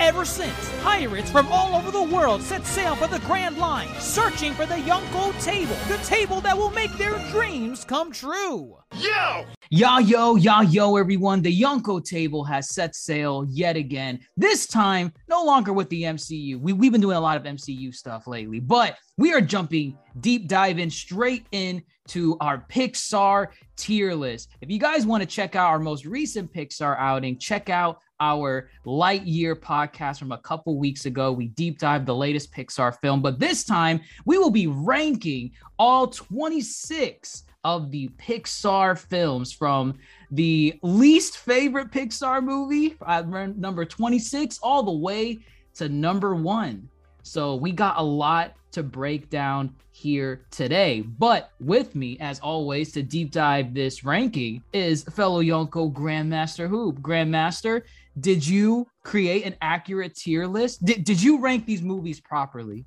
Ever since, pirates from all over the world set sail for the Grand Line, searching for the Yonko table, the table that will make their dreams come true. Yo! Ya yo, ya yo, everyone. The Yonko table has set sail yet again. This time, no longer with the MCU. We, we've been doing a lot of MCU stuff lately, but we are jumping deep diving straight into our Pixar tier list. If you guys want to check out our most recent Pixar outing, check out our Lightyear podcast from a couple weeks ago. We deep dived the latest Pixar film, but this time we will be ranking all 26 of the Pixar films from the least favorite Pixar movie uh, at number 26 all the way to number one. So we got a lot to break down here today. But with me, as always, to deep dive this ranking is fellow Yonko Grandmaster Hoop. Grandmaster, did you create an accurate tier list? Did, did you rank these movies properly?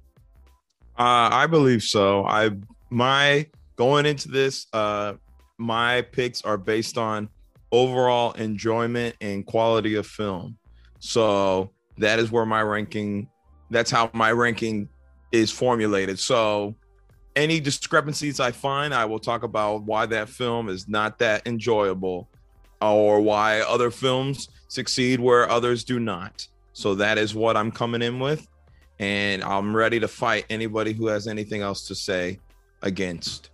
Uh, I believe so. I my going into this, uh, my picks are based on overall enjoyment and quality of film. So that is where my ranking. That's how my ranking is formulated. So any discrepancies I find, I will talk about why that film is not that enjoyable or why other films succeed where others do not. So that is what I'm coming in with. And I'm ready to fight anybody who has anything else to say against.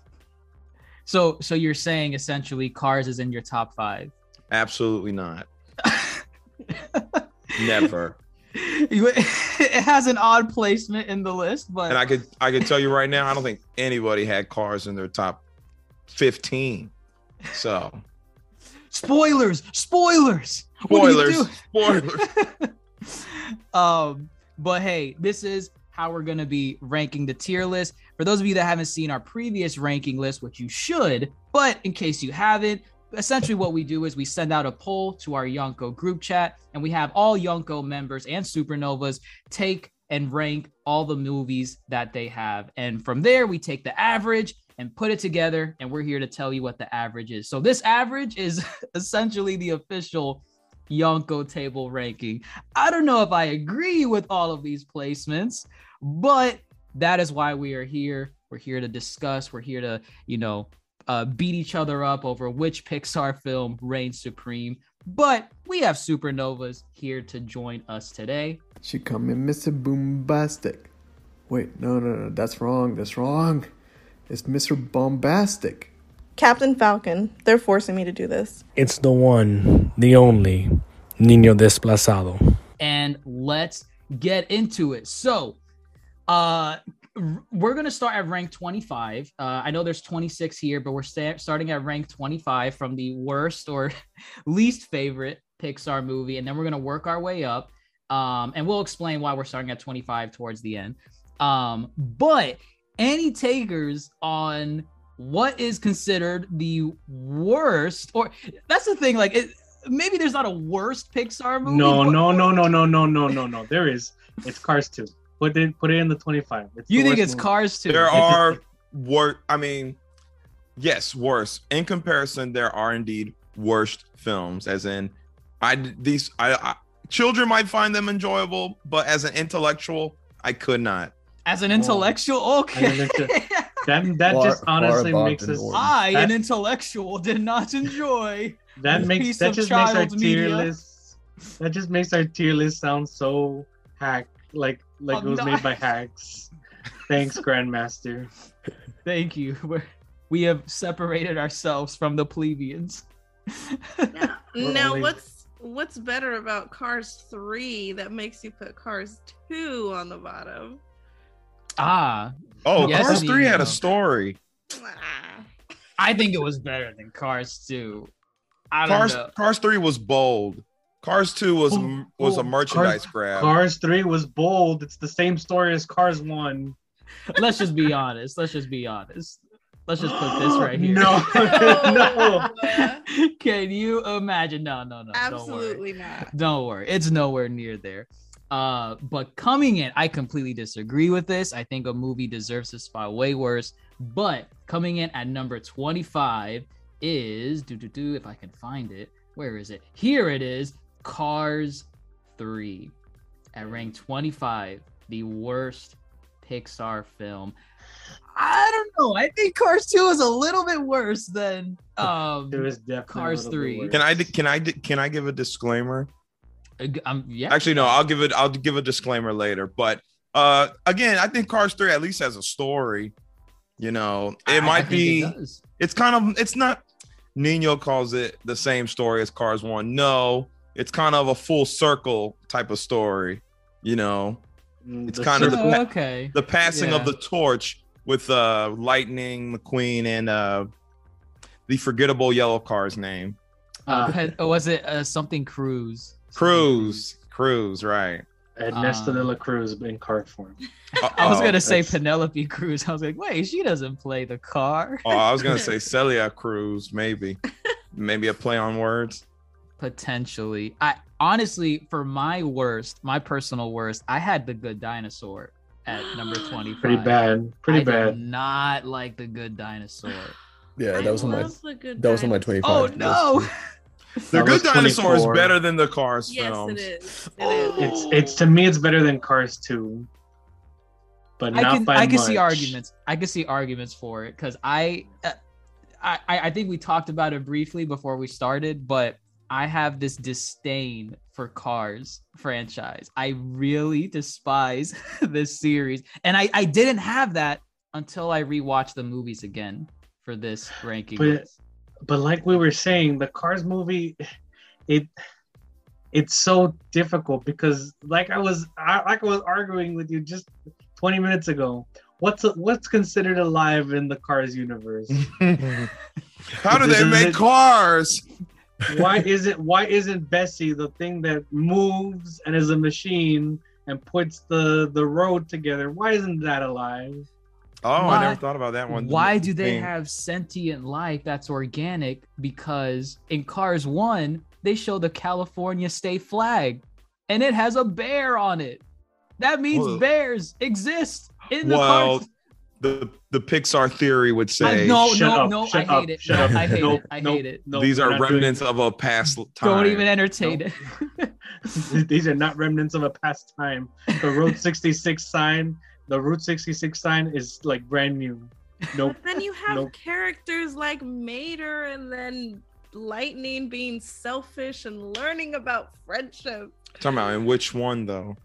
So so you're saying essentially Cars is in your top five? Absolutely not. Never. it has an odd placement in the list, but and I could I could tell you right now, I don't think anybody had cars in their top 15. So spoilers, spoilers, spoilers, spoilers. um, but hey, this is how we're gonna be ranking the tier list. For those of you that haven't seen our previous ranking list, which you should, but in case you haven't, essentially what we do is we send out a poll to our Yonko group chat, and we have all Yonko members and supernovas take and rank all the movies that they have. And from there, we take the average and put it together, and we're here to tell you what the average is. So this average is essentially the official Yonko table ranking. I don't know if I agree with all of these placements, but that is why we are here. We're here to discuss. We're here to, you know, uh, beat each other up over which Pixar film reigns supreme. But we have supernovas here to join us today. She come in Mr. Boombastic. Wait, no, no, no, that's wrong. That's wrong. It's Mr. Bombastic. Captain Falcon. They're forcing me to do this. It's the one, the only, Nino Desplazado. And let's get into it. So, uh, we're going to start at rank 25. Uh, I know there's 26 here, but we're sta- starting at rank 25 from the worst or least favorite Pixar movie. And then we're going to work our way up. Um, and we'll explain why we're starting at 25 towards the end. Um, but any takers on what is considered the worst, or that's the thing, like, it, maybe there's not a worst Pixar movie. No, no, no, no, no, no, no, no, no. There is. It's Cars 2. Put it put it in the 25. It's you think it's movie. Cars 2? There are worse. I mean, yes, worse. In comparison, there are indeed worst films. As in, I these I, I children might find them enjoyable, but as an intellectual, I could not. As an intellectual, okay. That that Bar, just honestly makes us. I, an intellectual, did not enjoy. That makes that just makes our tier list. That just makes our tier list sound so hack like like it was made by hacks. Thanks, Grandmaster. Thank you. We're we have separated ourselves from the plebeians. now, now only- what's what's better about Cars 3 that makes you put Cars 2 on the bottom? Ah, Oh, Yes, Cars Three had no. a story. Ah. I think it was better than Cars 2. I don't Cars know. Cars Three was bold. Cars Two was Oh, was a oh, merchandise Cars- grab. Cars 3 was bold. It's the same story as Cars 1. Let's just be honest. Let's just be honest. Let's just put this right here. No, no. Can you imagine? No, no, no. Don't worry. Absolutely not. Don't worry. It's nowhere near there. Uh, but coming in, I completely disagree with this. I think a movie deserves a spot way worse. But coming in at number 25 is do do do if I can find it. Where is it? Here it is. Cars 3 at rank 25, the worst Pixar film. I don't know. I think Cars 2 is a little bit worse than um There is definitely Cars a little bit 3. Can I can I can I give a disclaimer? Um, yeah. Actually, no. I'll give it. I'll give a disclaimer later. But uh, again, I think Cars Three at least has a story. You know, it I- I might think be. it it's kind of. It's not. Nino calls it the same story as Cars One. No, it's kind of a full circle type of story. You know, Mm, it's the kind of the Oh, okay. the passing of the torch with uh Lightning McQueen and uh the forgettable yellow car's name. Uh, Uh, Pe- was it uh, something Cruz? Cruz. Cruz, right. Ernesto Uh, de la Cruz in car form. I was Uh-oh. gonna say that's- Penelope Cruz. I was like, wait, she doesn't play the car. Oh, I was gonna say Celia Cruz, maybe. Maybe a play on words. Potentially, I honestly, for my worst, my personal worst, I had the Good Dinosaur at number twenty-five. Pretty bad. Pretty I bad. Did not like the Good Dinosaur. Yeah, that was on my love the good that was on my 25. Oh list. no! The Good was Dinosaur is better than the Cars Yes, films. it is. It is. It's it's to me it's better than Cars 2. But I not can by I can see arguments. I can see arguments for it because I, uh, I I I think we talked about it briefly before we started, but I have this disdain for Cars franchise. I really despise this series, and I I didn't have that until I rewatched the movies again for this ranking. But- list. But like we were saying, the Cars movie it it's so difficult because like I was I, like I was arguing with you just 20 minutes ago. What's what's considered alive in the Cars universe? How do they make it- cars? why isn't why isn't Bessie the thing that moves and is a machine and puts the the road together? Why isn't that alive? Oh, I never thought about that one. Why do they Thing. have sentient life that's organic? Because in Cars 1, they show the California state flag and it has a bear on it. That means Well- bears exist in the Well, cars. the the Pixar theory would I, say no, Shut no, up, no, shut I up, hate it. shut No, up. I hate Nope, it. I nope, hate it. nope, these we're are not doing remnants of a past time. Don't even entertain it. These are not remnants of a past time. The Road 66 sign, the Route 66 sign is like brand new. Nope. But then you have Nope. characters like Mater and then Lightning being selfish and learning about friendship. Talking about in which one though?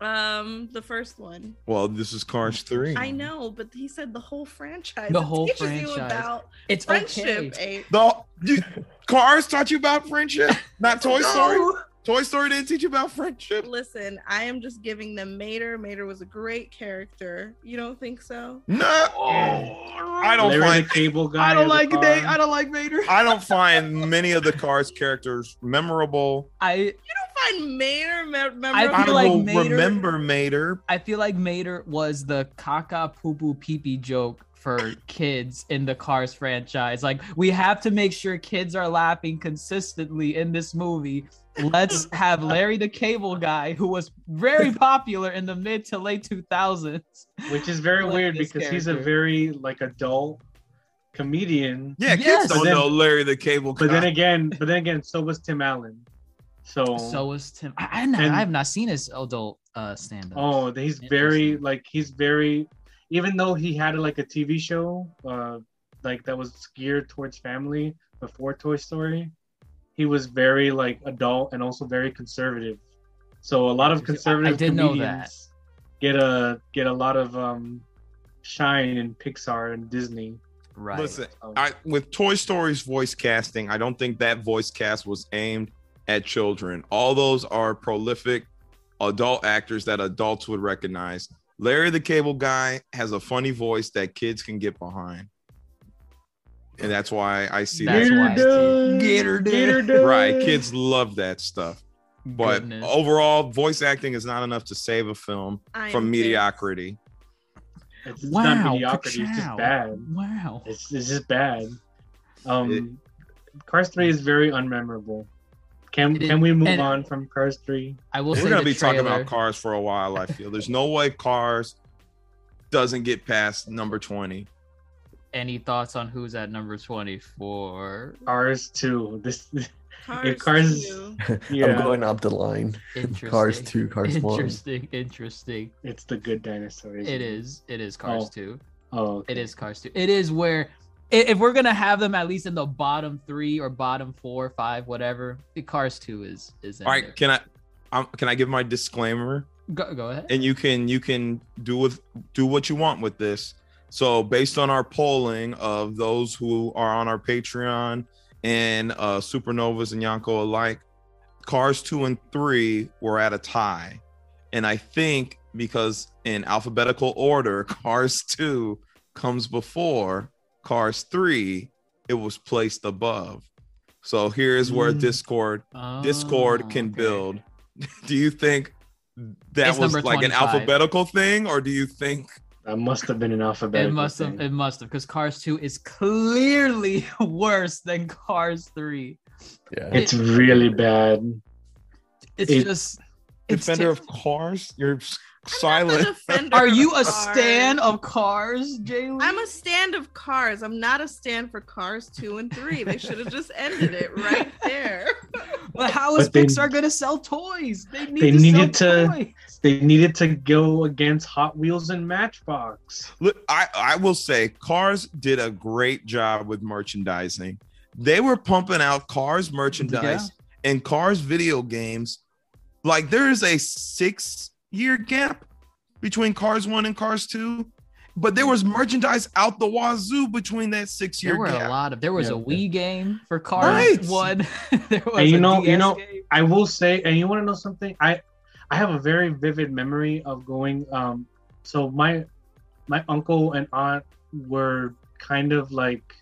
Um, the first one. Well, this is Cars Three. I know, but he said the whole franchise. The It whole teaches you about It's friendship. okay. The you, Cars taught you about friendship, not Toy Story. No. Toy Story didn't teach you about friendship. Listen, I am just giving them Mater. Mater was a great character. You don't think so? No, oh, I don't Larry find the cable guy. I don't like they. I don't like Mater. I don't find many of the Cars characters memorable. I You don't find Mater me- memorable? I I feel like will Mater- remember Mater. I feel like Mater was the caca poo poo pee pee joke for kids in the Cars franchise. Like, we have to make sure kids are laughing consistently in this movie. Let's have Larry the Cable Guy, who was very popular in the mid to late 2000s. Which is very like weird this because he's a very like adult comedian. Yeah, Yes. kids don't then- know Larry the Cable Guy. But then again, but then again, so was Tim Allen. So, So was Tim. I, I, not- And- I have not seen his adult uh, stand up. oh, he's very like he's very even though he had like a TV show uh like that was geared towards family before Toy Story, he was very like adult and also very conservative. So a lot of conservative I did know comedians get a get a lot of um shine in Pixar and Disney. Right. Listen, I with Toy Story's voice casting, I don't think that voice cast was aimed at children. All those are prolific adult actors that adults would recognize. Larry the Cable Guy has a funny voice that kids can get behind. And that's why I see That's that. why. done. Gator Gator done. done. Right. Kids love that stuff. But Goodness. overall, voice acting is not enough to save a film I from mediocrity. It's, it's wow. not mediocrity. It's just bad. Wow. It's, it's just bad. Um, Cars Three is very unmemorable. Can can we move and- on from Cars Three? I will We're say gonna the be talking about cars for a while. I feel there's no way cars doesn't get past number 20. Any thoughts on who's at number 24? Cars Two. This Cars, Cars- two. yeah, I'm going up the line. Interesting. Cars 2, Cars 1. Interesting. Interesting. it's the good dinosaurs. It is. It is Cars Oh. 2. Oh, okay. It is Cars 2. It is where if we're gonna have them at least in the bottom three or bottom four, five, whatever, the Cars 2 is is in All there. can I um, can I give my disclaimer? Go, go ahead. and you can you can do with do what you want with this. So based on our polling of those who are on our Patreon and uh Supernovas and Yonko alike, Cars 2 and 3 were at a tie. And I think because in alphabetical order, Cars 2 comes before Cars 3, it was placed above. So here's where Mm. Discord Discord Oh, can okay. build. do you think that It's was like an alphabetical thing, or do you think That must have been an alphabetical. It must have. thing. It must have, because Cars 2 is clearly worse than Cars 3. Yeah. It's really bad. It's It- just. It's defender of cars? You're s- I'm not a silent. Are you a Cars. stan of Cars, Jaylee? I'm a stand of Cars. I'm not a stand for Cars two and three. They should have just ended it right there. But how is But they- Pixar gonna sell toys? They need They to needed sell to- toys. They needed to go against Hot Wheels and Matchbox. Look, I, I will say Cars did a great job with merchandising. They were pumping out Cars merchandise and Cars video games. Like there is a six year gap between Cars 1 and Cars 2, but there was merchandise out the wazoo between that six year There were gap. a lot of. There was Yeah. a Wii game for Cars Right. One. there was And you a know- you know- game. I will say, and you want to know something? I I have a very vivid memory of going. Um, so my my uncle and aunt were kind of like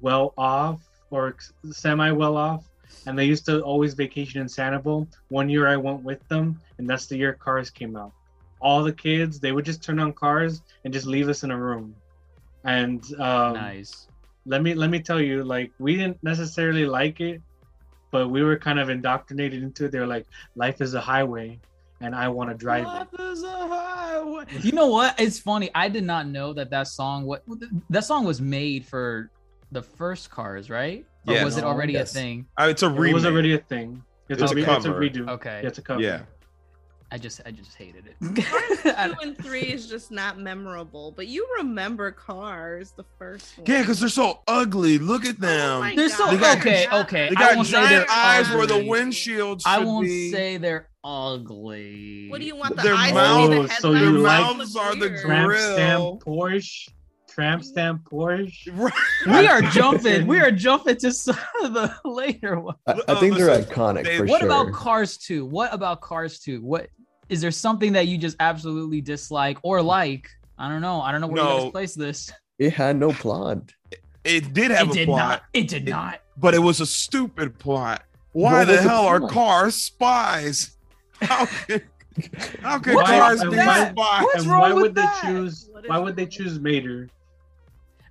well off or semi well off, and they used to always vacation in Sanibel. One year I went with them, and that's the year Cars came out. All the kids they would just turn on Cars and just leave us in a room, and um, nice. let me let me tell you like we didn't necessarily like it but we were kind of indoctrinated into it they were like life is a highway and i want to drive it Life is a highway. You know what? It's funny. I did not know that that song. What that song was made for the first Cars, right? Or Yes. was it already Yes. a thing? Uh, it's a it remake. was already a thing it's, It's a, a re- it's a cover. redo Okay. yeah, it's a cover yeah. I just I just hated it. Cars two and three is just not memorable, but you remember Cars, the first one. Yeah, because they're so ugly. Look at Oh them. my They're so They got- okay. Okay. they I got won't say giant they're eyes where the ugly. windshield should I won't be. say they're ugly. What do you want the Their eyes mouths- to be? Oh, the so headlights you like- mouths are the weird. tramp Grill. stamp porsche tramp stamp porsche Right. We are jumping. We are jumping to some of the later ones. I, I uh, think they're iconic they- for What sure. about Cars 2? What about Cars 2? What is there something that you just absolutely dislike or like? I don't know. I don't know where No. you guys place this. it had no plot. It did have it a did plot, not. It did It- not. but it was a stupid plot. Why What the hell are plot? cars spies? How could, how could What's cars wrong be with that? spies? What's and wrong why with would that? they choose why would they choose mater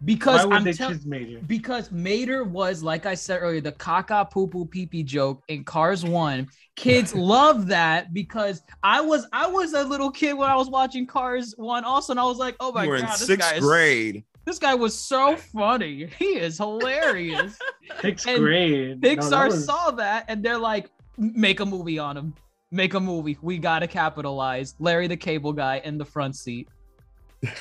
Because why would I'm they tell- choose mater because Mater was, like I said earlier, the caca poo poo pee pee joke in Cars One. Kids love that because I was I was a little kid when I was watching Cars One also, and I was like, oh my You were god, in this sixth guy is grade. this guy was so funny. He is hilarious. sixth And grade No, that Pixar was- saw that and they're like, make a movie on him. Make a movie. We gotta capitalize. Larry the Cable Guy in the front seat.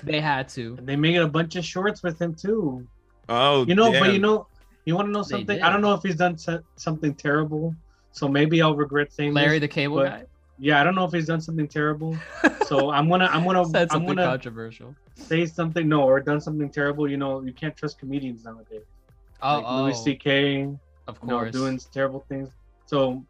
They had to. they made a bunch of shorts with him too Oh, You know, yeah. but you know, you want to know something? I don't know if he's done something terrible, so maybe I'll regret saying Larry this. the Cable but- Guy. yeah, I don't know if he's done something terrible. So I'm gonna I'm gonna Said I'm gonna controversial. say something no or done something terrible. You know, you can't trust comedians nowadays. Oh, like Louis C.K. of you know, course. doing terrible things. So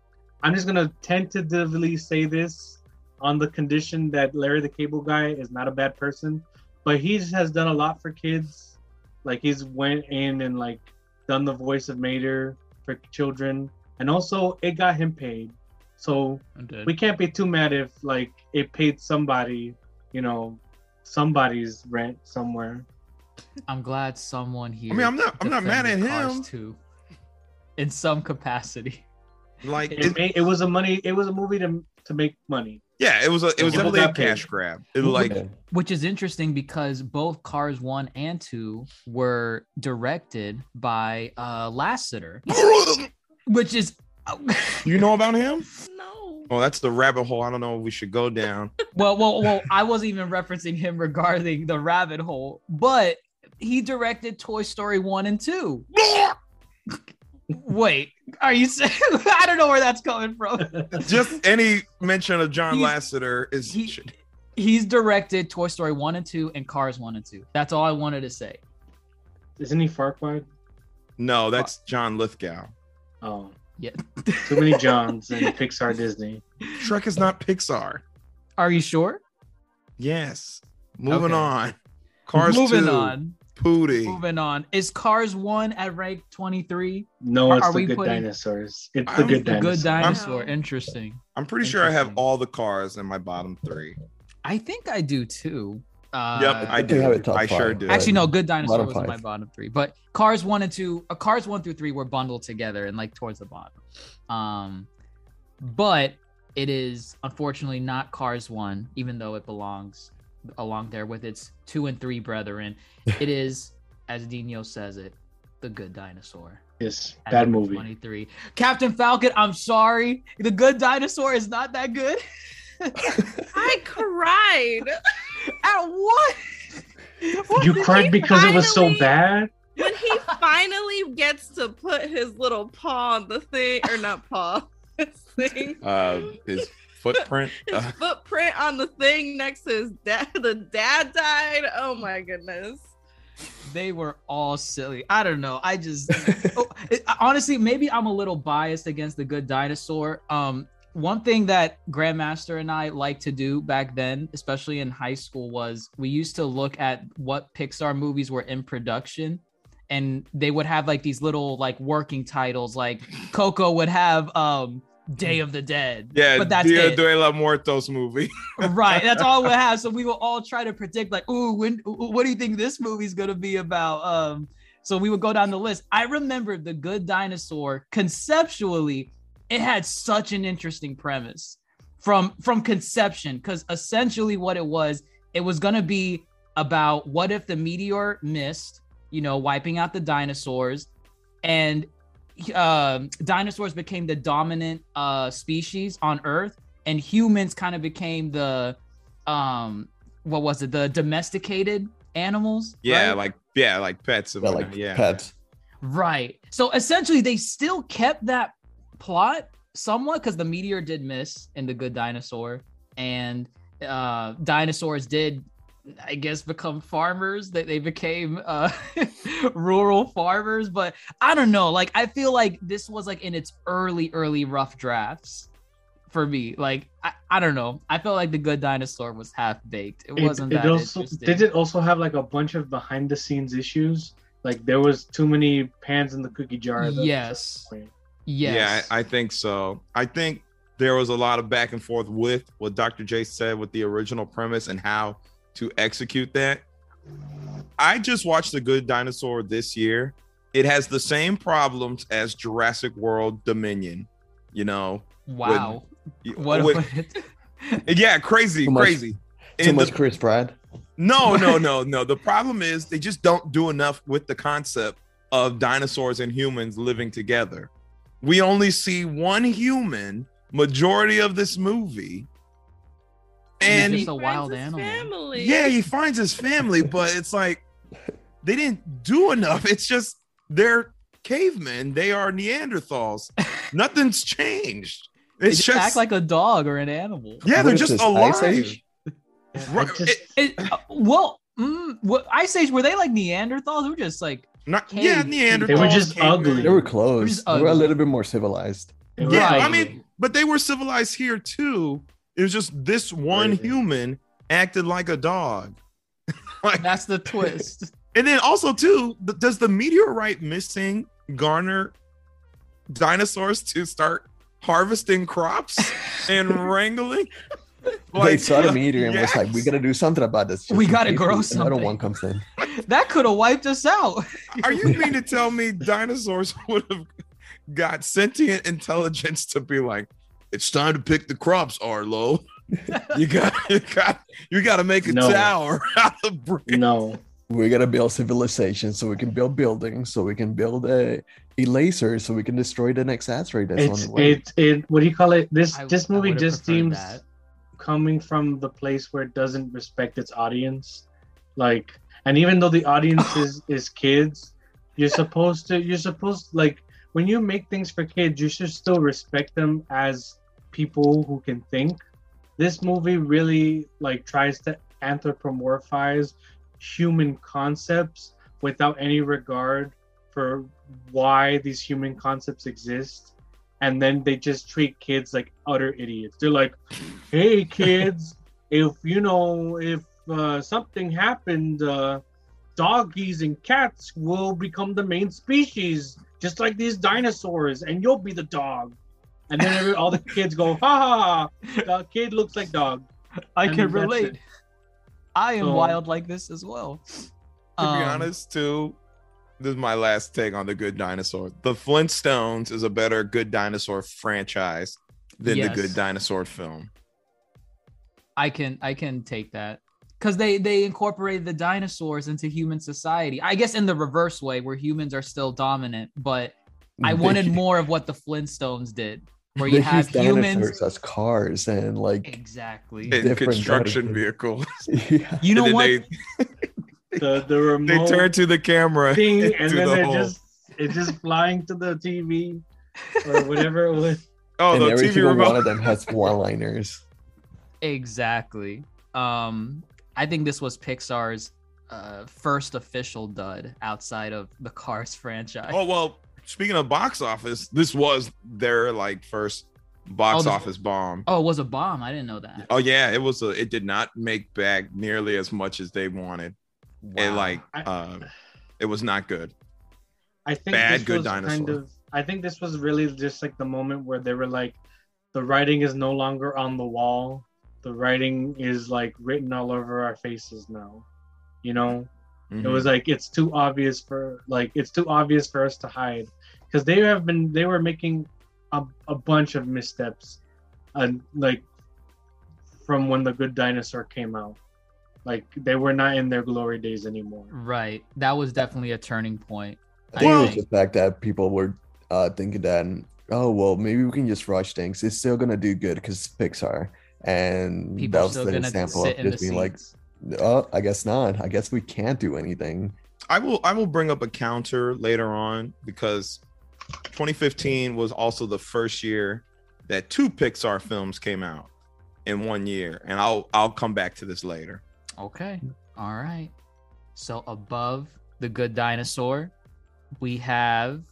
I'm just gonna tentatively say this on the condition that Larry the Cable Guy is not a bad person, but he has done a lot for kids. Like he's went in and like done the voice of Mater for children, and also it got him paid. So we can't be too mad if like it paid somebody, you know, somebody's rent somewhere. I'm glad someone here. I mean, I'm not. I'm not mad at defended Cars him. Too, in some capacity. Like, It, it, made, it was a money. It was a movie to to make money. Yeah, it was a. It was definitely a got paid. cash grab. It like, Which is interesting because both Cars 1 and 2 were directed by uh Lasseter, which is you know about him? No. Oh, that's the rabbit hole. I don't know if we should go down. well, well, well, I wasn't even referencing him regarding the rabbit hole, but he directed Toy Story 1 and 2. Wait, are you saying I don't know where that's coming from? Just any mention of John He's- Lasseter is. he- should- He's directed Toy Story 1 and 2 and Cars 1 and 2. That's all I wanted to say. Isn't he Farquaad? no, that's John Lithgow. Oh, Yeah. too many Johns in Pixar Disney. Shrek is not Pixar. Are you sure? Yes. Moving Okay. on. Cars Moving 2, on. Pootie. Moving on. Is Cars 1 at rank 23? No, Are- it's are the we good putting- dinosaurs. It's I'm the good The dinosaurs. good dinosaur. Wow. Interesting. I'm pretty sure I have all the cars in my bottom three. I think I do too. Uh, yep, I think I have do. it top I sure do. Actually, no. Good Dinosaur Bottom was in my bottom three, but Cars one and two, uh, Cars one through three were bundled together and like towards the bottom. Um, but it is unfortunately not Cars one, even though it belongs along there with its two and three brethren. It is, as Dino says it, the Good Dinosaur. Yes, at bad movie. 23. Captain Falcon, I'm sorry. The Good Dinosaur is not that good. I cried At what? What You cried he- because it was so bad. when he finally gets to put his little paw on the thing, or not paw, his thing, uh, his footprint. his footprint on the thing next to his dad. The dad died. Oh my goodness. they were all silly. I don't know. I just oh, it- honestly, maybe I'm a little biased against the Good Dinosaur. Um, one thing that Grandmaster and I liked to do back then, especially in high school, was we used to look at what Pixar movies were in production. And they would have like these little like working titles, like Coco would have um Day of the Dead. yeah, but that's Dia it. de la Muertos movie. right that's all we have so we will all try to predict like ooh when what do you think this movie's gonna be about um so we would go down the list i remember the good dinosaur conceptually it had such an interesting premise from from conception because essentially what it was it was gonna be about what if the meteor missed you know wiping out the dinosaurs and um dinosaurs became the dominant uh species on earth and humans kind of became the um what was it the domesticated animals Yeah, right? like yeah, like pets. Yeah, like yeah. pets. right so essentially they still kept that plot somewhat because the meteor did miss in the good dinosaur and uh dinosaurs did i guess become farmers that they became uh rural farmers but i don't know like i feel like this was like in its early early rough drafts for me like i, I don't know i felt like the good dinosaur was half baked it It, wasn't it that also interesting did it also have like a bunch of behind the scenes issues. Like there was too many pans in the cookie jar. Yes. yes Yeah, I, I think so. I think there was a lot of back and forth with what Dr. J said with the original premise and how to execute that. I just watched The Good Dinosaur this year. It has the same problems as Jurassic World Dominion. You know, wow what, with- yeah, crazy, Too much- crazy. Too And the- much Chris Pratt. no, no, no, no. The problem is they just don't do enough with the concept of dinosaurs and humans living together. We only see one human majority of this movie. And just a Finds wild his animal. Family. yeah, he finds his family, but it's like they didn't do enough. It's just they're cavemen, they are Neanderthals. Nothing's changed. They It's just, just act like a dog or an animal. yeah, What they're just this, alive. Ice Age? Right, I just- it- It, uh, well, mm, what Ice Age were they like Neanderthals? We're just like not Cave yeah. Neanderthals. They were just cavemen. ugly. They were They're close. They were a little bit more civilized. They were Yeah, I mean, but they were civilized here too. It was just this one Crazy. human acted like a dog. like, that's the twist. and then also too, th- does the meteorite missing garner dinosaurs to start harvesting crops and wrangling? they saw the meteor and was like, "We gotta do something about this." just We gotta case grow Another something." one comes in. that could have wiped us out. Are you mean to tell me dinosaurs would have got sentient intelligence to be like, it's time to pick the crops, Arlo. you got you got you got to make a No. tower out of brick. no. We gotta build civilization so we can build buildings, so we can build a, a laser, so we can destroy the next asteroid that's It's on the way. it it what do you call it? This I- this movie just seems that. coming from the place where it doesn't respect its audience. Like and even though the audience is is kids, you're supposed to you're supposed like when you make things for kids, you should still respect them as people who can think. This movie really like tries to anthropomorphize human concepts without any regard for why these human concepts exist. And then they just treat kids like utter idiots. They're like hey kids if you know if uh, something happened uh, doggies and cats will become the main species just like these dinosaurs and you'll be the dog and then every, all the kids go ha ha the kid looks like dog I And can relate. I am So- wild like this as well. To Um, be honest, too, this is my last take on the Good Dinosaur. The Flintstones is a better Good Dinosaur franchise than Yes. the Good Dinosaur film. I can I can take that because they they incorporated the dinosaurs into human society. I guess in the reverse way, where humans are still dominant, but I wanted more of what the Flintstones did, where you have use dinosaurs humans. as cars and like Exactly. In Different construction dinosaurs. vehicles. yeah. You know And what? They, the the they turn to the camera thing and and then the it just it's just flying to the tv or whatever it was oh, and the every TV single one of them has one-liners. Exactly. Um, I think this was Pixar's uh, first official dud outside of the Cars franchise. Oh well, speaking of box office, this was their like first box Oh, this- office bomb. Oh, it was a bomb. I didn't know that. Oh yeah, it was a. It did not make back nearly as much as they wanted. Wow. It like, I- uh, it was not good. i think Bad this Good was kind of i think this was really just like the moment where they were like the writing is no longer on the wall the writing is like written all over our faces now you know it Mhm. was like it's too obvious for like it's too obvious for us to hide because they have been they were making a, a bunch of missteps and like from when the good dinosaur came out like they were not in their glory days anymore Right. That was definitely a turning point. I think it was the fact that people were uh, thinking that, oh well, maybe we can just rush things. It's still gonna do good because Pixar, and People that was still the gonna example sit of just being like, seats. Oh, I guess not. I guess we can't do anything. I will. I will bring up a counter later on because 2015 was also the first year that two Pixar films came out in one year, and I'll I'll come back to this later. Okay. All right. So above the good dinosaur, we have.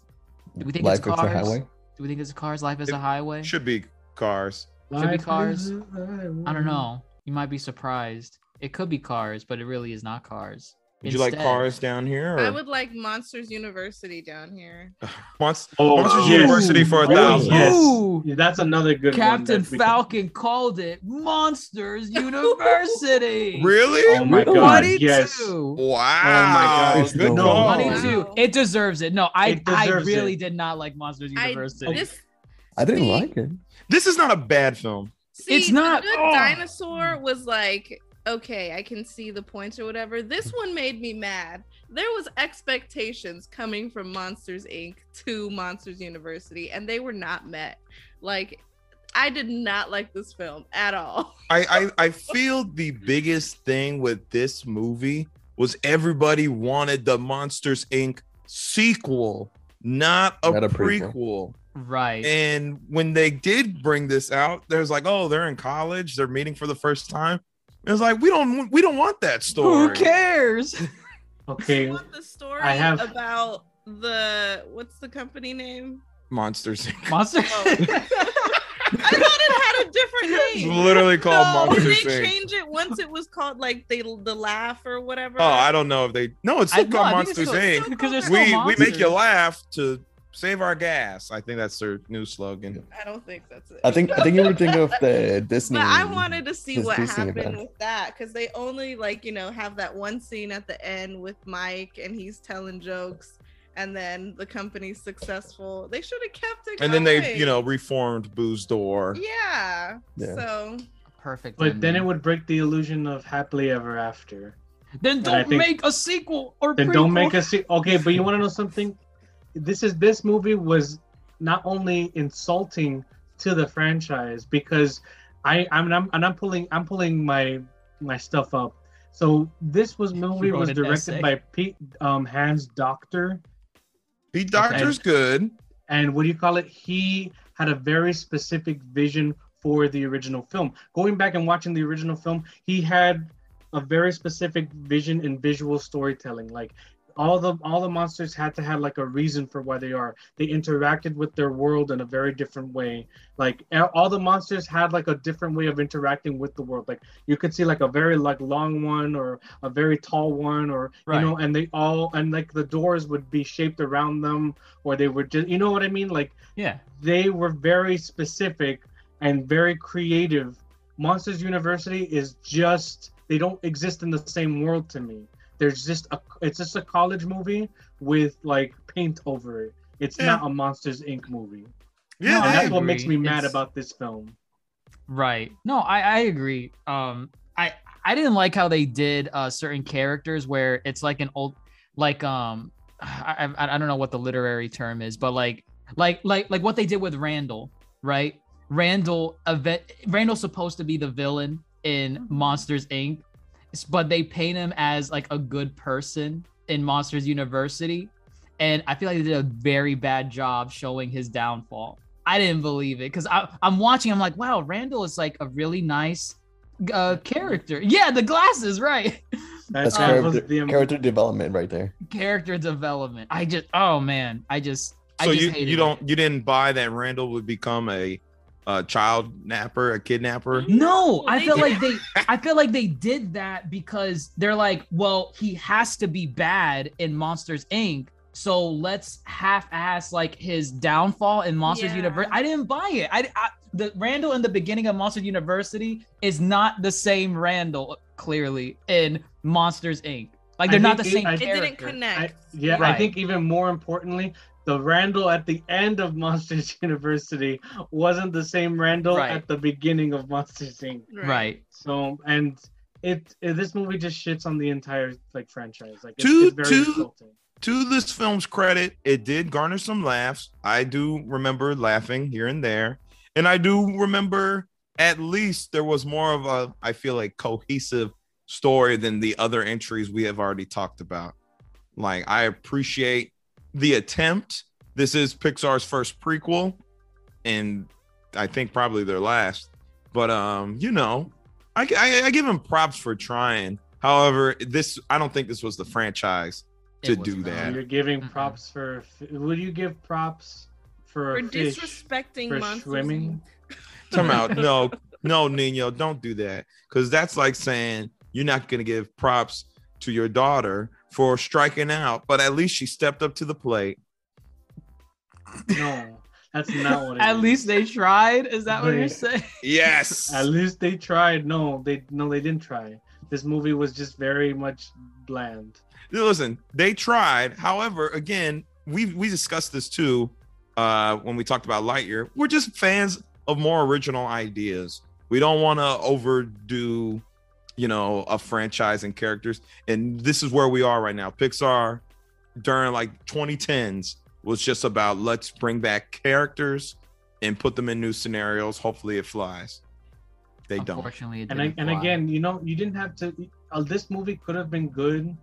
Do we think Life it's cars? highway. Do we think it's cars? Life is It a highway. Should be Cars. Should be Cars. is a highway. I don't know. You might be surprised. It could be cars, but it really is not cars. Would you like Cars down here? Or I would like Monsters University down here. Monst- Oh, Monsters yes. University for a Oh, thousand. yes. Ooh. Yeah, that's another good one Captain that we- Falcon called it Monsters University. Really? Oh my god, 22. yes. Wow. Oh god. Good No. call. Funny 22. Wow. It deserves it. No, I It I really it. did not like Monsters I, University. this, I didn't See? like it. This is not a bad film. see, It's not- The Good oh. Dinosaur was like, okay, I can see the points or whatever. This hmm. one made me mad. There was expectations coming from Monsters Inc. to Monsters University, and they were not met. Like, I did not like this film at all. I, I I feel the biggest thing with this movie was everybody wanted the Monsters Inc. sequel, not a, Not a prequel. prequel. Right. And when they did bring this out, there's like, oh, they're in college, they're meeting for the first time. It was like, we don't we don't want that story. Who cares? Okay, I want the story I have- about the what's the company name? Monsters. Inc. Monster. Oh. I thought it had a different name. It's literally called no, did they Inc. change it once it was called like they the laugh or whatever? Oh, I don't know if they no, it's still no, called I think Monsters Inc. because there's We still we make you laugh to save our gas. I think that's their new slogan. I don't think that's it. I think I think you would think of the Disney. But I wanted to see what Disney happened event. with that because they only like you know have that one scene at the end with Mike and he's telling jokes, and then the company's successful. They should have kept it. And then they, you know, reformed Boo's door. yeah. Yeah. So Perfect. but then it would break the illusion of happily ever after. Then don't think- make a sequel or Then don't make a sequel. okay. But you want to know something? This is this movie was not only insulting to the franchise because I I'm I'm and I'm pulling I'm pulling my my stuff up. So this was movie was directed essay. by Pete um Hans Docter. Pete Docter's good. and what do you call it he had a very specific vision for the original film going back and watching the original film he had a very specific vision in visual storytelling like all the all the monsters had to have like a reason for why they are. They interacted with their world in a very different way. Like all the monsters had like a different way of interacting with the world. Like you could see like a very like long one or a very tall one or Right. you know and they all and like the doors would be shaped around them or they would just you know what i mean? Like Yeah. they were very specific and very creative. Monsters university is just they don't exist in the same world to me there's just a it's just a college movie with like paint over it it's Yeah. not a monsters inc movie Yeah, No, and I that's what makes me mad It's- about this film Right. No, I I agree. Um, I I didn't like how they did uh certain characters where it's like an old like um I I, I don't know what the literary term is, but like like like like what they did with Randall, right? Randall event Randall's supposed to be the villain in Monsters Inc. s- But they paint him as like a good person in Monsters University. And I feel like they did a very bad job showing his downfall. I didn't believe it because I'm watching. I'm like, wow, Randall is like a really nice uh, character. Yeah, the glasses, right? That's that character, the- character development right there. character development. I just, oh man, I just, I So just you hated you don't you didn't buy that Randall would become a, a child napper, a kidnapper. Mm-hmm. No, I feel like they I feel like they did that because they're like, well, he has to be bad in Monsters Inc. So let's half-ass like his downfall in Monsters Yeah. University. I didn't buy it. I, I the Randall in the beginning of Monsters University is not the same Randall clearly in Monsters Inc. Like they're not the it- same I- It character. didn't connect. I, yeah, I think even more importantly, the Randall at the end of Monsters University wasn't the same Randall Right. at the beginning of Monsters Inc. Right. So, and it, it- this movie just shits on the entire like franchise. Like it's, Two- it's very two- insulting. to this film's credit, it did garner some laughs. I do remember laughing here and there. And I do remember at least there was more of a, I feel like, cohesive story than the other entries we have already talked about. Like, I appreciate the attempt. This is Pixar's first prequel, and I think probably their last. But um, you know, I, I, I give him props for trying. However, this I don't think this was the franchise to do not. that. You're giving props for. Would you give props for, For a fish? disrespecting for monsters. swimming? Come out. No, no, Nino, don't do that. Because that's like saying you're not going to give props to your daughter for striking out, but at least she stepped up to the plate. No, that's not what. It At is. least they tried. Is that what you're saying? Yes. At least they tried. No, they no, they didn't try. This movie was just very much bland. Listen, they tried. However, again, we we discussed this too uh, when we talked about Lightyear. We're just fans of more original ideas. We don't want to overdo, you know, a franchise and characters. And this is where we are right now. Pixar during like 2010s was just about let's bring back characters and put them in new scenarios. Hopefully, it flies. They don't. Unfortunately, it And I, didn't and fly. again, you know, you didn't have to. Uh, this movie could have been good.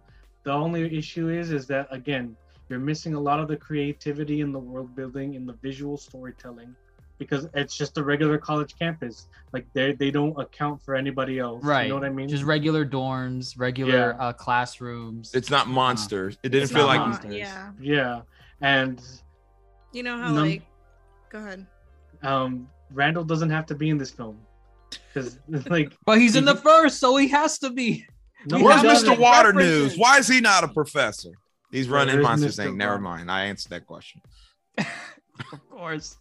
The only issue is, is that again, you're missing a lot of the creativity in the world building in the visual storytelling because it's just a regular college campus like they they don't account for anybody else Right. you know what i mean Just regular dorms, regular Yeah. uh, classrooms. It's not monsters. It didn't feel like monsters. Uh, yeah. yeah and You know how Num- like go ahead. um randall doesn't have to be in this film because like but he's in the first, so he has to be. no, Where's Mr. Water references. News? Why is he not a professor? He's running Where's Monsters Mr. Inc. Never mind. I answered that question. Of course.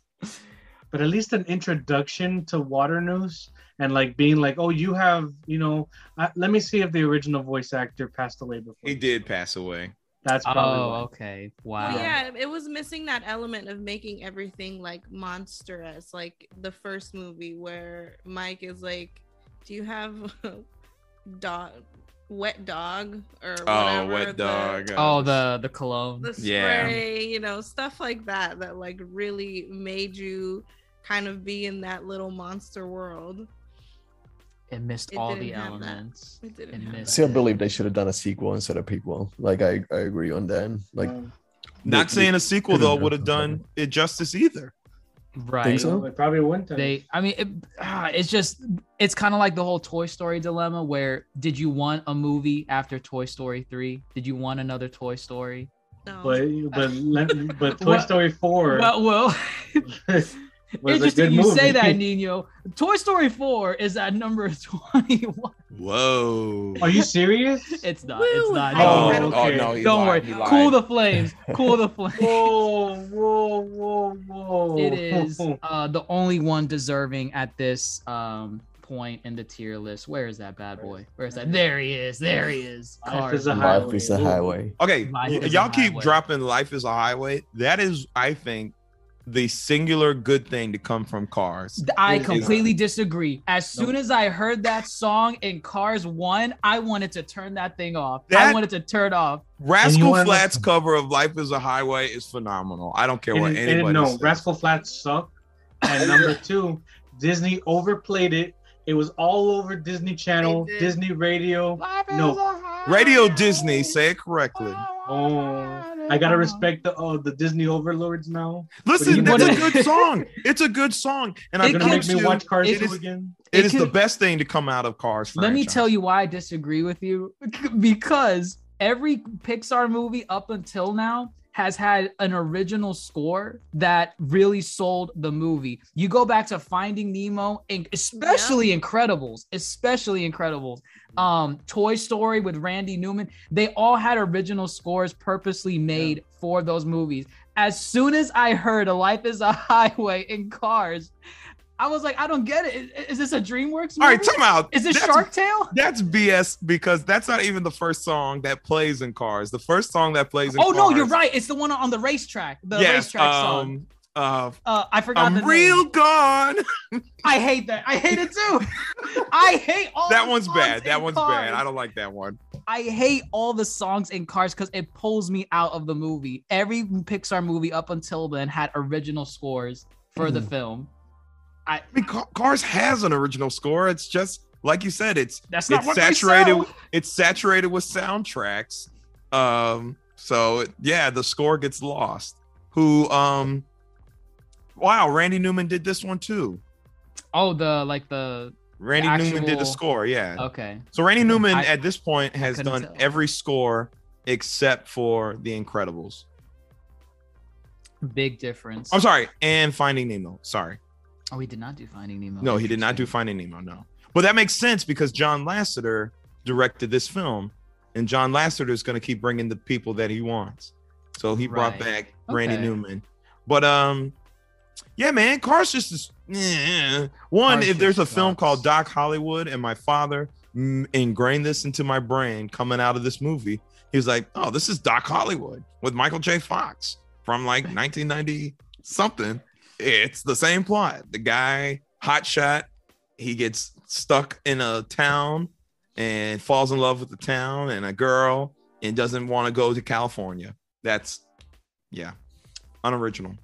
But at least an introduction to Waternoose and like being like oh you have you know uh, let me see if the original voice actor passed away before He did pass away. that's probably Oh, why. okay. Well, Wow. yeah, it was missing that element of making everything like monstrous, like the first movie where Mike is like, "Do you have dog, wet dog or Oh, whatever?" wet the- dog. Oh, the the cologne. the Yeah. spray, you know, stuff like that that like really made you kind of be in that little monster world. It missed It all the have that. elements. It didn't It have missed that. Still believe they should have done a sequel instead of prequel. Like I, I agree on that. Like Um, Not the- saying the- a sequel though would have something. done it justice either. Right. Think so? it probably wouldn't have. They, I mean, it, ah, it's just, it's kind of like the whole Toy Story dilemma. Where did you want a movie after Toy Story three? Did you want another Toy Story? No. but but let- but Toy What- Story four Well, well, was a interesting good you movie. say that, Nino. Toy Story four is at number twenty one. Whoa. Are you serious? It's not. It's Woo! not. Don't think worry. Oh, no, he Don't lied, worry. he lied. Cool the flames. Cool the flames. whoa, whoa, whoa, whoa! it is uh, the only one deserving at this um, point in the tier list. Where is that bad boy? Where is that? There he is. There he is. Life is a highway. life is a highway. Okay, Life is y'all keep highway. dropping "Life is a Highway." That is, I think, the singular good thing to come from Cars. I It is- completely disagree. As soon as I heard that song in Cars 1, I wanted to turn that thing off. I wanted to turn off. Rascal wanna- Flatts cover of "Life is a Highway" is phenomenal. I don't care And, what and anybody no, says. Rascal Flatts suck. And number two, Disney overplayed it. It was all over Disney Channel, Disney Radio. No, Radio Disney, say it correctly. oh, oh. I gotta uh-huh. respect the oh the Disney overlords now. Listen, What that's a good song. It's a good song, and I It You're gonna make me watch Cars it 2 is- again. it It is the best thing to come out of Cars. Let me tell you why I disagree with you. because every Pixar movie up until now has had an original score that really sold the movie. You go back to Finding Nemo and especially Incredibles, especially Incredibles. Um Toy Story with Randy Newman, they all had original scores purposely made for those movies. As soon as I heard A Life is a Highway in Cars, I was like, I don't get it. Is, is this a DreamWorks movie? All right, time out. Is this That's- Shark Tale? That's BS because that's not even the first song that plays in Cars. The first song that plays in Oh no, you're right. It's the one on the racetrack. The yes, racetrack song. um, uh, Uh, I forgot I'm the name. real gone. I hate that. I hate it too. I hate all. that one's bad. That one's Cars. bad. I don't like that one. I hate all the songs in Cars because it pulls me out of the movie. Every Pixar movie up until then had original scores for the film. I mean, Ca- Cars has an original score. It's just like you said. It's That's not it's saturated. It's saturated with soundtracks. Um. So yeah, the score gets lost. Who? Um. Wow, Randy Newman did this one too. Oh, the like the Randy The Newman did the score. Yeah. okay. So Randy Newman I- at this point has done tell. every score except for The Incredibles. Big difference. I'm sorry, and Finding Nemo. Sorry. Oh, he did not do Finding Nemo. No, he did not do Finding Nemo. No, but that makes sense because John Lasseter directed this film, and John Lasseter is going to keep bringing the people that he wants. So he brought Right. back Randy Okay. Newman. But um, yeah, man, Cars just is. eh. One, Cars if there's a film sucks. called Doc Hollywood, and my father ingrained this into my brain coming out of this movie, he was like, "Oh, this is Doc Hollywood with Michael J. Fox from like 1990 something." It's the same plot. The guy, hotshot, he gets stuck in a town and falls in love with the town and a girl and doesn't want to go to California. That's yeah, unoriginal.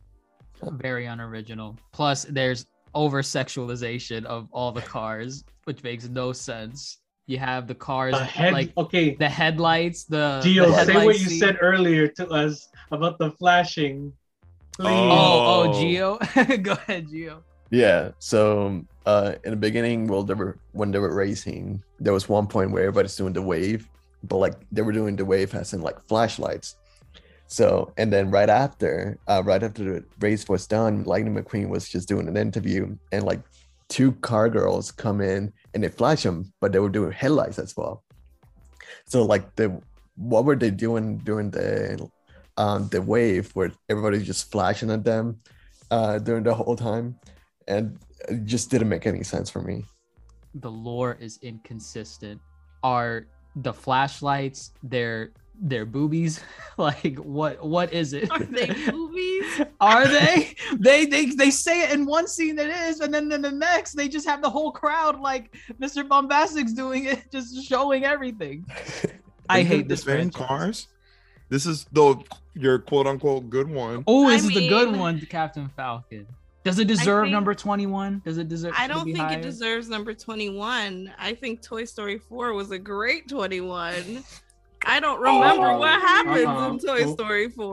very unoriginal. Plus, there's over sexualization of all the cars, which makes no sense. You have the cars, The head, like okay, the headlights. The Gio, the say what you scene. said earlier to us about the flashing. Please. Oh, oh. Gio. Go ahead, Geo. Yeah. So uh, in the beginning, well, they were when they were racing, there was one point where everybody's doing the wave, but like they were doing the wave as in like flashlights. So and then right after, uh, right after the race was done, Lightning McQueen was just doing an interview, and like two car girls come in and they flash them, but they were doing headlights as well. So like the what were they doing during the um the wave where everybody's just flashing at them uh during the whole time and it just didn't make any sense for me. The lore is inconsistent. Are the flashlights their their boobies? like what what is it? Are they movies? Are they? they they they say it in one scene that is, and then in the next they just have the whole crowd like Mr. Bombastic's doing it, just showing everything. I hate this the same franchise. cars. This is the your quote unquote good one. Oh, this I is the good one, Captain Falcon. Does it deserve think- number 21? Does it deserve I don't be think higher? it deserves number 21. I think Toy Story 4 was a great 21. I don't oh, remember Oh, what happens uh-uh. in uh-huh. Toy Oh. Story 4,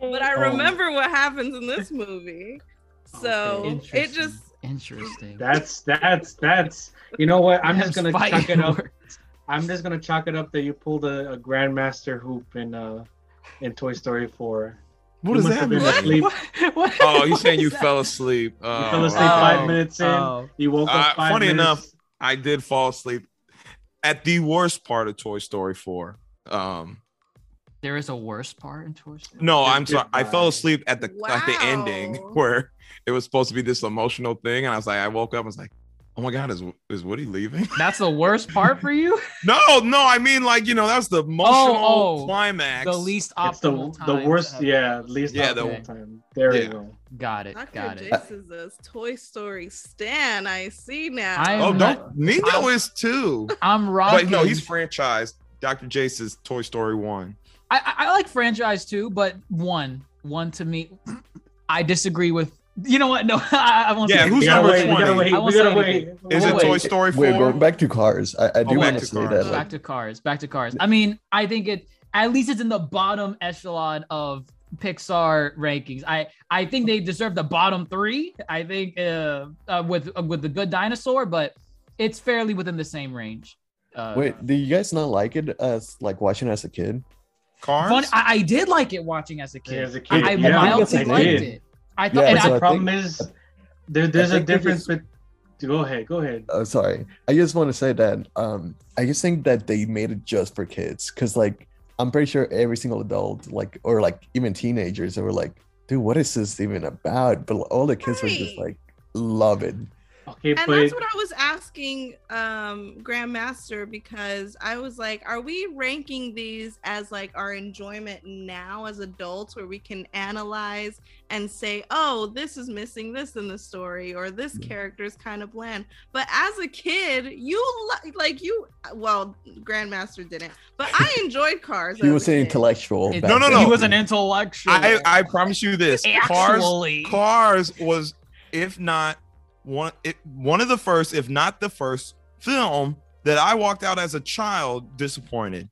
but I Oh. remember what happens in this movie. So it just interesting. That's that's that's. You know what? I'm just gonna fighting chuck it up. Words. I'm just gonna chalk it up that you pulled a, a grandmaster hoop in uh in Toy Story 4. What You does that mean? asleep. What- what- Oh, you what saying you that? fell asleep? You Oh, fell asleep Oh. five minutes in. Oh. You woke Uh, up five funny minutes. enough, I did fall asleep at the worst part of Toy Story 4. Um, There is a worse part in Toy Story. no, I'm sorry. I fell asleep at the at the ending where it was supposed to be this emotional thing, and I was like, I woke up, I was like, oh my god, is is Woody leaving? That's the worst part for you? no, no, I mean like you know that's the oh, emotional oh. climax. The least It's the optimal time. the worst. have- Yeah, least Yeah, yeah, the- time. There Yeah. we go. Got it. Dr. Got it. Jace is a Toy Story stan. I see now. I Oh, am don't Nino I'm- is too. I'm rocking. But no, he's franchised. Dr. Jace's Toy Story One. I, I I like franchise too, but one, one to me, I disagree with. You know what? No, I, I won't. Yeah, say who's we anything. gotta number wait. We gotta 20? wait. I won't We say gotta anything. wait. Is it wait. Toy Story We're going back to cars. I, I do back want to to say Cars. that. Like, Back to cars. Back to cars. I mean, I think it at least it's in the bottom echelon of Pixar rankings. I I think they deserve the bottom three. I think uh, uh with uh, with the Good Dinosaur, but it's fairly within the same range. Uh, wait, do you guys not like it as like watching as a kid? Cars. Funny, I, I did like it watching as a kid. Yeah, as a kid, I, I yeah, mildly I liked did. it. I thought, Yeah, and so the I problem think- is there, there's a difference. just- But go ahead. Go ahead. Oh, sorry. I just want to say that um, I just think that they made it just for kids because, like, I'm pretty sure every single adult, like, or like even teenagers, they were like, "Dude, what is this even about?" But all the kids were just like, "Love it." Okay, and but that's what I was asking um Grandmaster because I was like, are we ranking these as like our enjoyment now as adults where we can analyze and say, oh, this is missing this in the story or this character is kind of bland. But as a kid, you li- like you well, Grandmaster didn't, but I enjoyed Cars. He was an kid. intellectual. No, no, no. He was an intellectual. I I promise you this. Cars. Cars was, if not one, it, one of the first, if not the first film that I walked out as a child disappointed.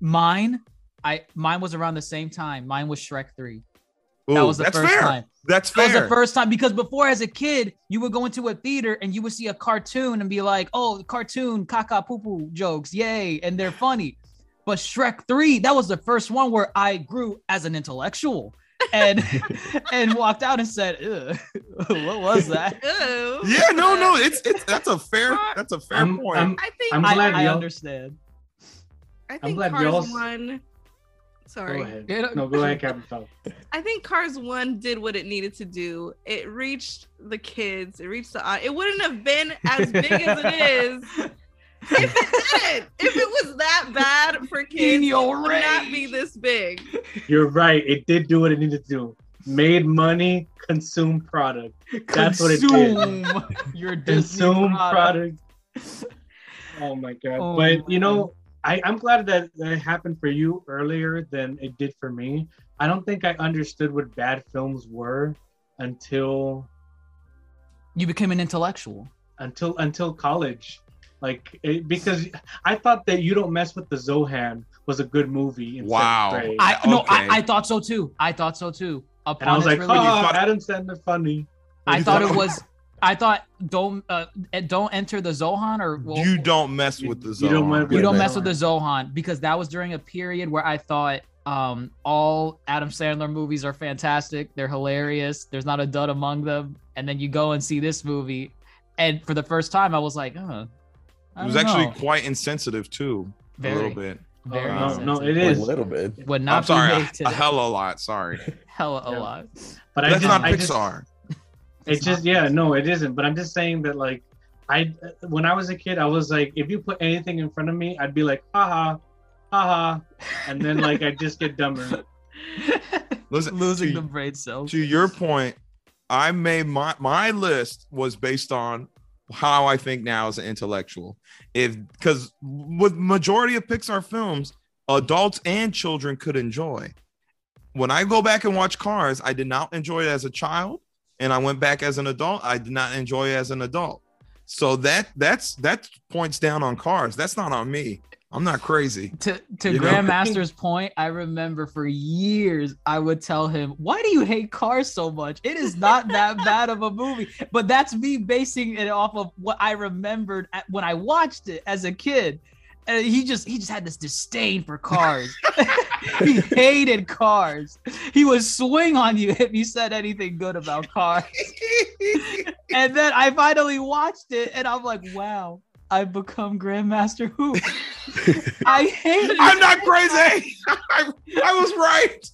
Mine, I mine was around the same time. Mine was Shrek Three. That was the that's first fair. time. That's fair. That was the first time because before, as a kid, you would go into a theater and you would see a cartoon and be like, "Oh, cartoon, caca poo poo jokes, yay!" and they're funny. But Shrek Three, that was the first one where I grew as an intellectual and and walked out and said, "What was that?" Yeah, no, no, it's it's that's a fair that's a fair I'm, point. I'm, I think I'm glad I y'all- understand. I think glad Cars y'all's- one. Sorry. Go ahead. Yeah, no- No, go ahead, Captain Falcon. I think Cars One did what it needed to do. It reached the kids. It reached the. It wouldn't have been as big as it is if it did. If it was that bad for kids, In it your would not be this big. You're right. It did do what it needed to do. Made money, consume product. That's what it did. Consume your Disney Consume product. product. Oh my god. Oh but you know, I, I'm glad that that happened for you earlier than it did for me. I don't think I understood what bad films were until You became an intellectual. until until college. Like it, because I thought that you don't mess with the Zohan was a good movie. In Wow. seventh grade. I no, I, I thought so too. I thought so too. Upon and I was like, release, oh, thought- Adam Sandler funny. I thought thought- it was. I thought don't uh, don't enter the Zohan or well, you don't mess with the You don't mess you with don't the mess with the Zohan. Zohan because that was during a period where I thought um all Adam Sandler movies are fantastic. They're hilarious. There's not a dud among them. And then you go and see this movie, and for the first time, I was like, oh, It was actually quite insensitive too, a little bit. very Oh, no, no, insensitive. it A little bit. would not I'm sorry, be a, made a today. hell of a lot. Sorry, hella a Yeah. lot. But I that's just, not I Pixar. It's It's just yeah, no, it isn't. But I'm just saying that like I when I was a kid, I was like, if you put anything in front of me, I'd be like, haha, haha, and then like I just get dumber. Listen, Losing to- the brain cells. to your point, I made my my list was based on how I think now as an intellectual. If because with majority of Pixar films, adults and children could enjoy. When I go back and watch Cars, I did not enjoy it as a child, and I went back as an adult. I did not enjoy it as an adult. So that that's that points down on Cars. That's not on me. I'm not crazy. to to You know? Grandmaster's point, I remember for years I would tell him, "Why do you hate Cars so much? It is not that bad of a movie." But that's me basing it off of what I remembered at, when I watched it as a kid. And he just he just had this disdain for Cars. he hated Cars. He would swing on you if you said anything good about Cars. And then I finally watched it, and I'm like, "Wow." I've become Grandmaster Who. I hate it. I'm not crazy. I, I was right.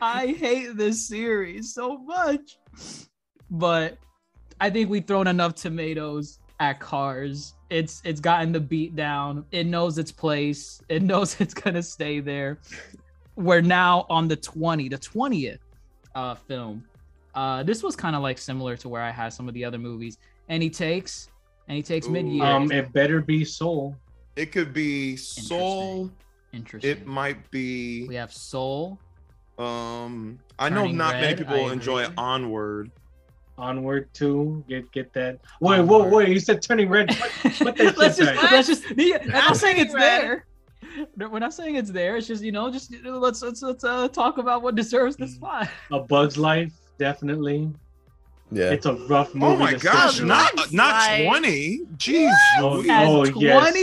I hate this series so much. But I think we've thrown enough tomatoes at Cars. It's it's gotten the beat down. It knows its place. It knows it's gonna stay there. We're now on the 20, the 20th uh film. Uh this was kind of like similar to where I had some of the other movies. Any takes? Any takes Ooh. mid-year? Um, it better be Soul. It could be Soul. Interesting. It might be. we have Soul. Um, I know Turning not many people enjoy. Onward. Onward two. Get get that. Wait, whoa, Onward. wait. You said turning red. What the let's shit just back? let's just I'm not Not saying it's red. there. We're not saying it's there. It's just you know, just let's let's let's uh, talk about what deserves the spot. A Bug's Life, definitely. Yeah. It's a rough movie. Oh my gosh, not Bugs not twenty. Jeez, Oh, Louise. At oh, yes. 20?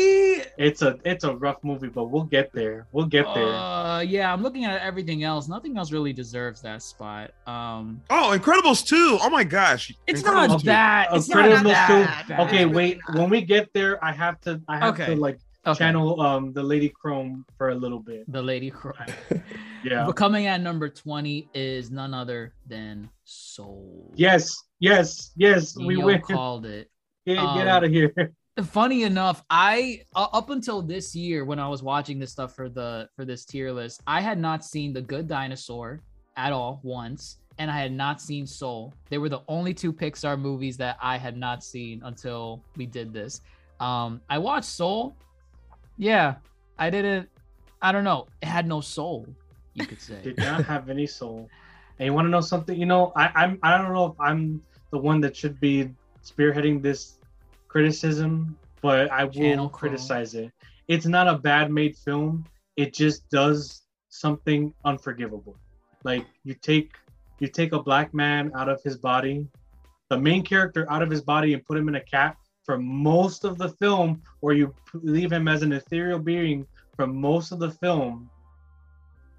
It's a it's a rough movie, but we'll get there. We'll get there. Uh, yeah, I'm looking at everything else. Nothing else really deserves that spot. Um, Oh, Incredibles two. Oh my gosh, it's Incredibles not that. It's not that two. bad. Okay, wait. When we get there, I have to I have Okay. to like Okay. channel um the Lady Chrome for a little bit. The Lady Chrome. Yeah. But coming at number 20 is none other than Soul. Yes, yes, yes. We Neo win. called it. Get, um, get out of here. funny enough i uh, up until this year when i was watching this stuff for the for this tier list i had not seen the good dinosaur at all once and i had not seen soul they were the only two pixar movies that i had not seen until we did this um i watched soul yeah i didn't i don't know it had no soul you could say Did not have any soul. And you want to know something? You know, I, I'm I don't know if I'm the one that should be spearheading this criticism, but I will Channel Chrome. criticize it. It's not a bad made film. It just does something unforgivable. Like you take you take a black man out of his body, the main character out of his body, and put him in a cat for most of the film, or you leave him as an ethereal being for most of the film.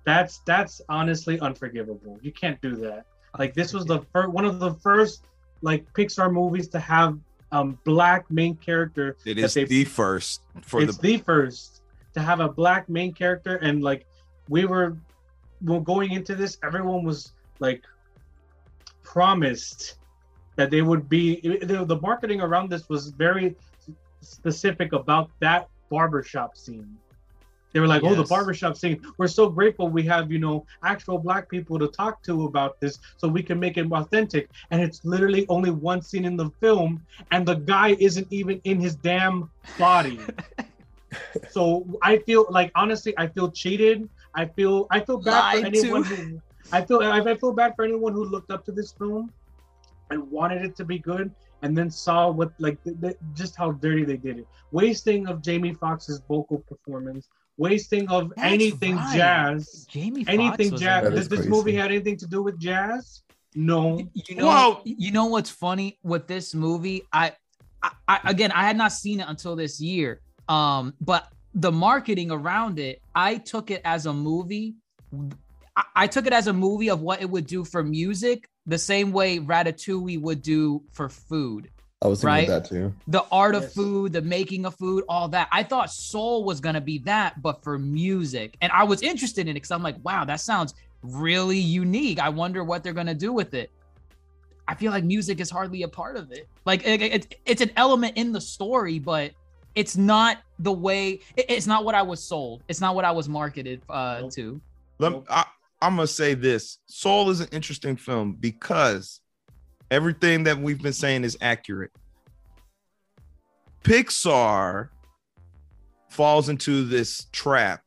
That's that's honestly unforgivable. You can't do that. Like this was the first one of the first like Pixar movies to have um black main character It is they- the first for it's the the first to have a black main character and like we were well going into this everyone was like promised that they would be the, marketing around this was very specific about that barbershop scene. They were like oh the barbershop scene. We're so grateful we have you know actual black people to talk to about this so we can make it authentic. And it's literally only one scene in the film and the guy isn't even in his damn body. So I feel like honestly, I feel cheated. I feel I feel bad for anyone to. who I feel I feel bad for anyone who looked up to this film and wanted it to be good and then saw what like th- th- just how dirty they did it. Wasting of Jamie Foxx's vocal performance, wasting of That's anything right. jazz, Jamie Foxx anything was jazz. in That Does is this crazy. movie had anything to do with jazz? No. You know, Well- you know what's funny with this movie? I, I, I, again, I had not seen it until this year. Um, but the marketing around it, I took it as a movie. I, I took it as a movie of what it would do for music, the same way Ratatouille would do for food. I was thinking Right? of that too. The art of food, the making of food, all that. I thought Soul was gonna be that, but for music, and I was interested in it because I'm like, wow, that sounds really unique. I wonder what they're gonna do with it. I feel like music is hardly a part of it. Like it, it- it's an element in the story, but it's not the way. it- it's not what I was sold. It's not what I was marketed uh, Nope. to. Let, I, I'm gonna say this: Soul is an interesting film because everything that we've been saying is accurate. Pixar falls into this trap,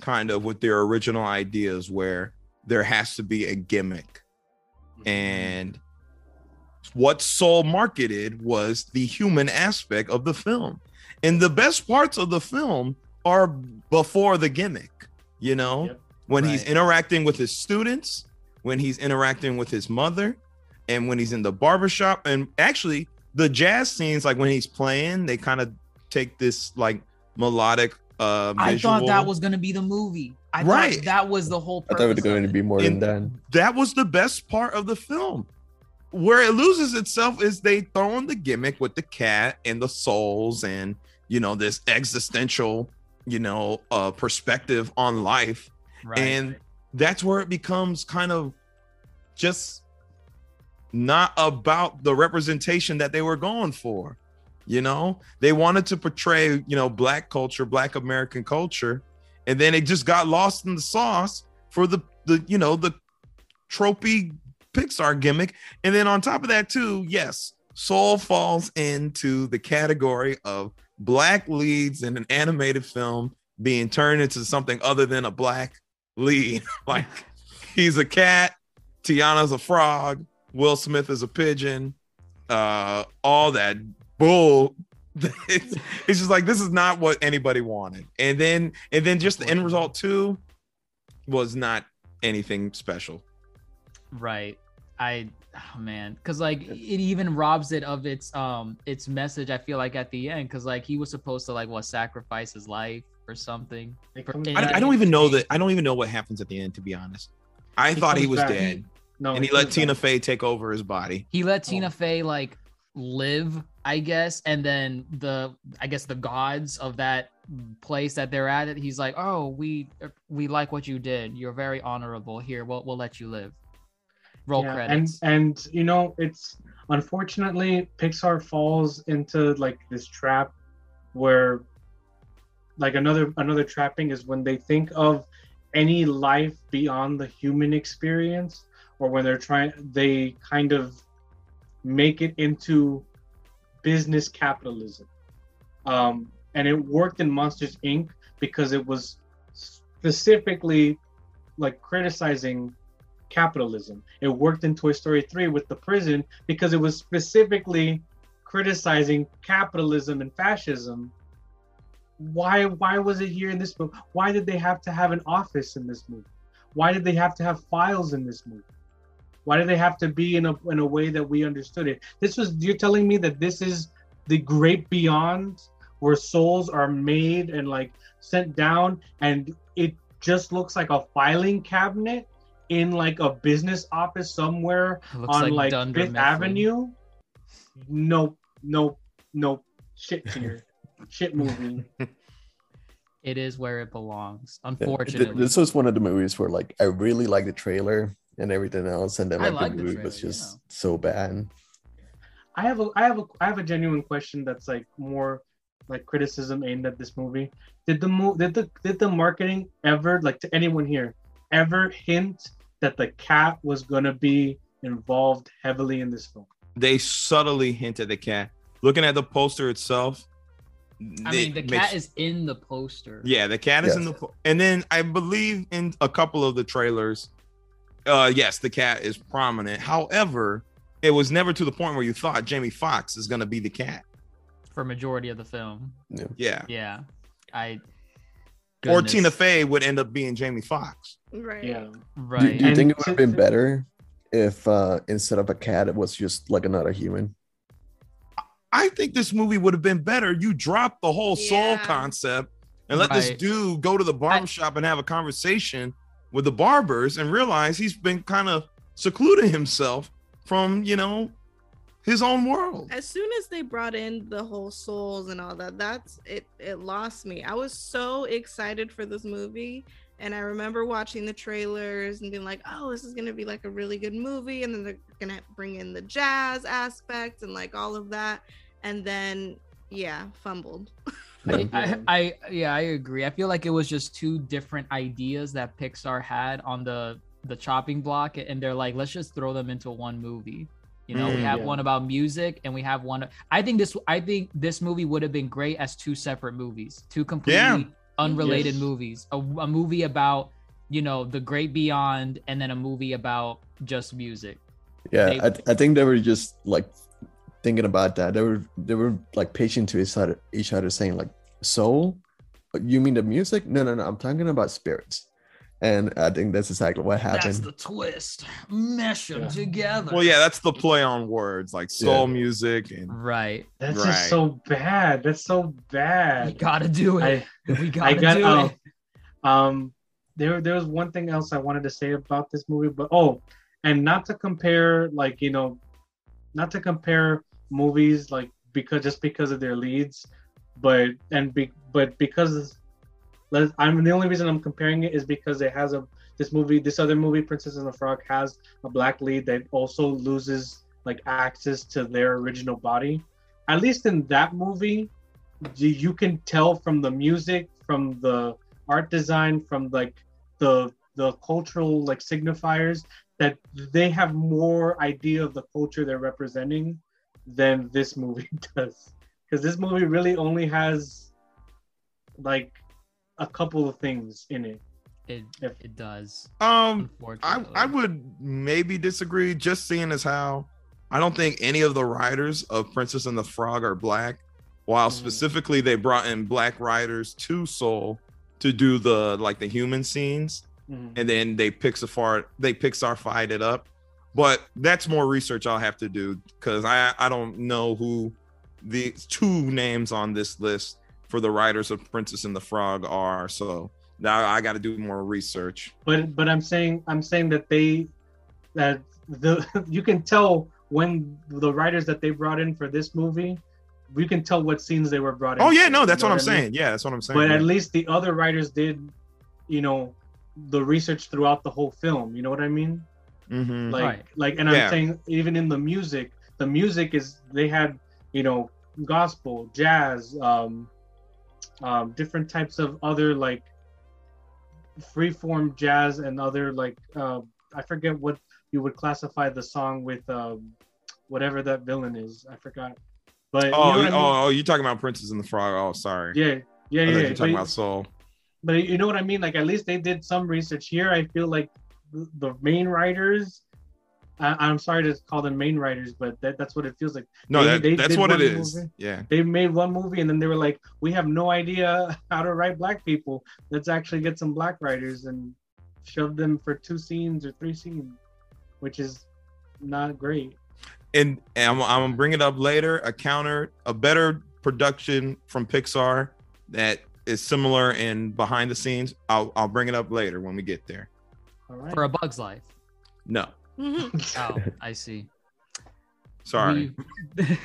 kind of with their original ideas, where there has to be a gimmick, mm-hmm. and what Soul marketed was the human aspect of the film, and the best parts of the film are before the gimmick. You know, Yep. When he's interacting with his students, when he's interacting with his mother, and when he's in the barbershop. And actually, the jazz scenes, like when he's playing, they kind of take this like melodic uh I thought that was gonna be the movie. I Right. thought that was the whole. I thought it was going to be more In- than that. that was the best part of the film. Where it loses itself is they throw in the gimmick with the cat and the souls and you know this existential you know uh perspective on life Right. and that's where it becomes kind of just not about the representation that they were going for you know they wanted to portray you know black culture black american culture and then it just got lost in the sauce for the the you know the tropey pixar gimmick and then on top of that too yes soul falls into the category of black leads in an animated film being turned into something other than a black lead. Like he's a cat tiana's a frog will smith is a pigeon uh all that bull. It's, it's just like this is not what anybody wanted. And then and then just the end result too was not anything special. Right. I oh man, because like it even robs it of its um its message. I feel like at the end, because like he was supposed to like what sacrifice his life or something. For- I, I don't even know that i don't even know what happens at the end to be honest i He thought he was back. dead No, and he it let tina back. fey take over his body He let Oh. Tina Fey like live, I guess, and then the I guess the gods of that place that they're at it. He's like, oh, we we like what you did. You're very honorable. Here, we'll we'll let you live. Roll Yeah, credits. And and you know, it's unfortunately Pixar falls into like this trap where like another another trapping is when they think of any life beyond the human experience or when they're trying they kind of make it into business capitalism. Um and it worked in Monsters Inc. because it was specifically like criticizing capitalism. It worked in Toy Story 3 with the prison because it was specifically criticizing capitalism and fascism. Why why was it here in this movie? Why did they have to have an office in this movie? Why did they have to have files in this movie? Why did they have to be in a in a way that we understood it? This was you're telling me that this is the great beyond where souls are made and like sent down and it just looks like a filing cabinet in like a business office somewhere on like, Dunder Fifth Mifflin. Avenue. Nope, nope, nope. Shit tier. Shit movie. It is where it belongs. Yeah, Unfortunately, this was one of the movies where like I really liked the trailer and everything else, and then I like liked the the movie was trailer, just so bad. I have a I have a I have a genuine question that's like more like criticism aimed at this movie. Did the mo- did the did the marketing ever like to anyone here ever hint that the cat was gonna be involved heavily in this film? they subtly hinted at the cat looking at the poster itself I mean, the cat makes- is in the poster. Yeah, the cat is in the po- and then I believe in a couple of the trailers. Uh yes, the cat is prominent. However, it was never to the point where you thought Jamie Foxx is gonna be the cat. for majority of the film. Yeah. Yeah, I. Or. Tina Fey would end up being Jamie Foxx. Right. Yeah. Right. do you And think it would have been better if uh instead of a cat, it was just like another human? I think this movie would have been better. You dropped the whole soul concept and let this dude go to the barbershop and have a conversation with the barbers and realize he's been kind of secluding himself from, you know, his own world. As soon as they brought in the whole souls and all that, that's it. It lost me. I was so excited for this movie, and I remember watching the trailers and being like, "Oh, this is gonna be like a really good movie," and then they're gonna bring in the jazz aspect and like all of that, and then yeah, fumbled. I, I yeah I agree. I feel like it was just two different ideas that Pixar had on the the chopping block, and they're like, let's just throw them into one movie. You know, we Mm. have Yeah. one about music, and we have one. I think this I think this movie would have been great as two separate movies, two completely Yeah. unrelated Yes. movies. A, a movie about you know the great beyond, and then a movie about just music. Yeah, They- I, I think they were just like thinking about that. They were they were like patient to each other, each other saying like soul. You mean the music? No, no, no. I'm talking about spirits, and I think that's exactly what happened. That's the twist. Mesh them Yeah. together. Well, yeah, that's the play on words like soul Yeah. music and Right. That's Right. just so bad. That's so bad. We gotta do it. I we gotta got do oh, it. um there there was one thing else I wanted to say about this movie, but oh, and not to compare like you know, not to compare movies like because just because of their leads, but and be but because I'm the only reason I'm comparing it is because it has a this movie this other movie Princess and the Frog has a black lead that also loses like access to their original body. At least in that movie, you, you can tell from the music, from the art design, from like the the cultural like signifiers that they have more idea of the culture they're representing than this movie does. Because this movie really only has like a couple of things in it. It If- it does. um I, I would maybe disagree just seeing as how I don't think any of the writers of Princess and the Frog are black, while Mhm. specifically they brought in black writers to Soul to do the like the human scenes, Mhm. and then they Pixar they Pixar it up. But that's more research I'll have to do because I I don't know who the two names on this list for the writers of Princess and the Frog are. So now I got to do more research. But but I'm saying I'm saying that they that the you can tell when the writers that they brought in for this movie, we can tell what scenes they were brought in. Oh yeah, no, that's what I'm saying. Yeah, that's what I'm saying. But yeah. at least the other writers did, you know, the research throughout the whole film. You know what I mean? Mhm. Like Right. like, and Yeah. I'm saying even in the music, the music is they had you know gospel, jazz, um, um, different types of other like freeform jazz and other like uh, I forget what you would classify the song with um, whatever that villain is. I forgot. But you know oh, I mean? oh, oh, you're talking about Princess and the Frog. Oh, sorry. yeah, yeah, yeah. you're talking But- about Soul. but you know what I mean? Like at least they did some research here. I feel like the, main writers. I, I'm sorry to call them main writers, but that, that's what it feels like. No, They- that, they that's what it is. movie. Yeah. They made one movie and then they were like, "We have no idea how to write black people. Let's actually get some black writers and shove them for two scenes or three scenes," which is not great. And, and I'm, I'm gonna bring it up later. A counter, a better production from Pixar that is similar in behind the scenes. I'll I'll bring it up later when we get there. All right. For a Bug's Life. No, Mhm. Oh, I see. sorry. We-